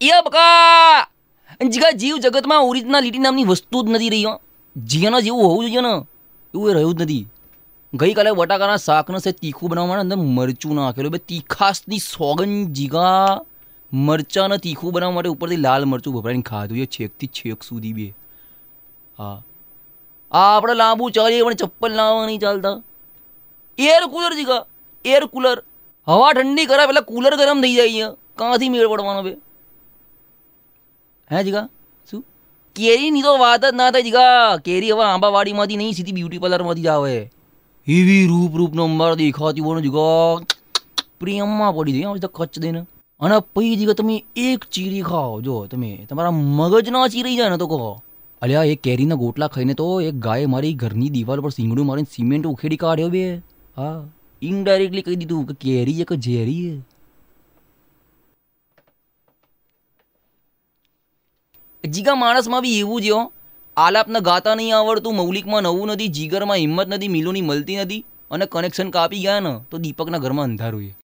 એ બકા! જીગા જીવ જગતમાં ઓરિજિનાલિટી નામની વસ્તુ જ નથી રહી જીયાના જેવું હોવું જોઈએ ને. એવું એ રહ્યું જ નથી. ગઈકાલે બટાકાના શાકને છે તીખું બનાવવા માટે અંદર મરચું નાખેલું. બે તીખાસની સોગન જીગા. મરચાંને તીખું બનાવવા માટે ઉપરથી લાલ મરચું ભભરાઈને ખાધું. એ છેકથી છેક સુધી બે. હા. આ આપણે લાંબુ ચાલીએ, પણ ચપ્પલ લાવવા નહીં ચાલતા. એર કુલર જીગા. Air cooler. હવા ઠંડી કરે પેલા કુલર ગરમ થઈ જાય છે કાંથી મેળ પડવાનો બે? હે જીગા? શું? કેરીની તો વાત જ ના થાય જીગા. કેરી હવે આંબાવાડીમાંથી નહીં, સીધી બ્યુટી પાર્લરમાંથી જ આવે. એવી રૂપ રૂપ નંબર દેખાતી હોય જીગા. પ્રેમમાં પડી હવે તો કચ્છ દઈને. અને પછી જીગા તમે એક ચીરી ખાઓ. જો, તમે તમારા મગજના ચીરી જાય ને તો કહો. અલ્યા એ કેરીના ગોટલા ખાઈને તો એક ગાય મારી ઘરની દિવાલ પર સીંગડું મારીને સિમેન્ટ ઉખેડી કાઢ્યો બે. હા ઇનડાયરેક્ટલી કહી દીધું કે કેરી એક ઝેરી જીગા માણસમાં બી એવું જ આલાપને ગાતા નહીં આવડતું, મૌલિકમાં નવું નથી, જીગરમાં હિંમત નથી, મિલોની મળતી નથી અને કનેક્શન કાપી ગયા ને, તો દીપકના ઘરમાં અંધારું છે.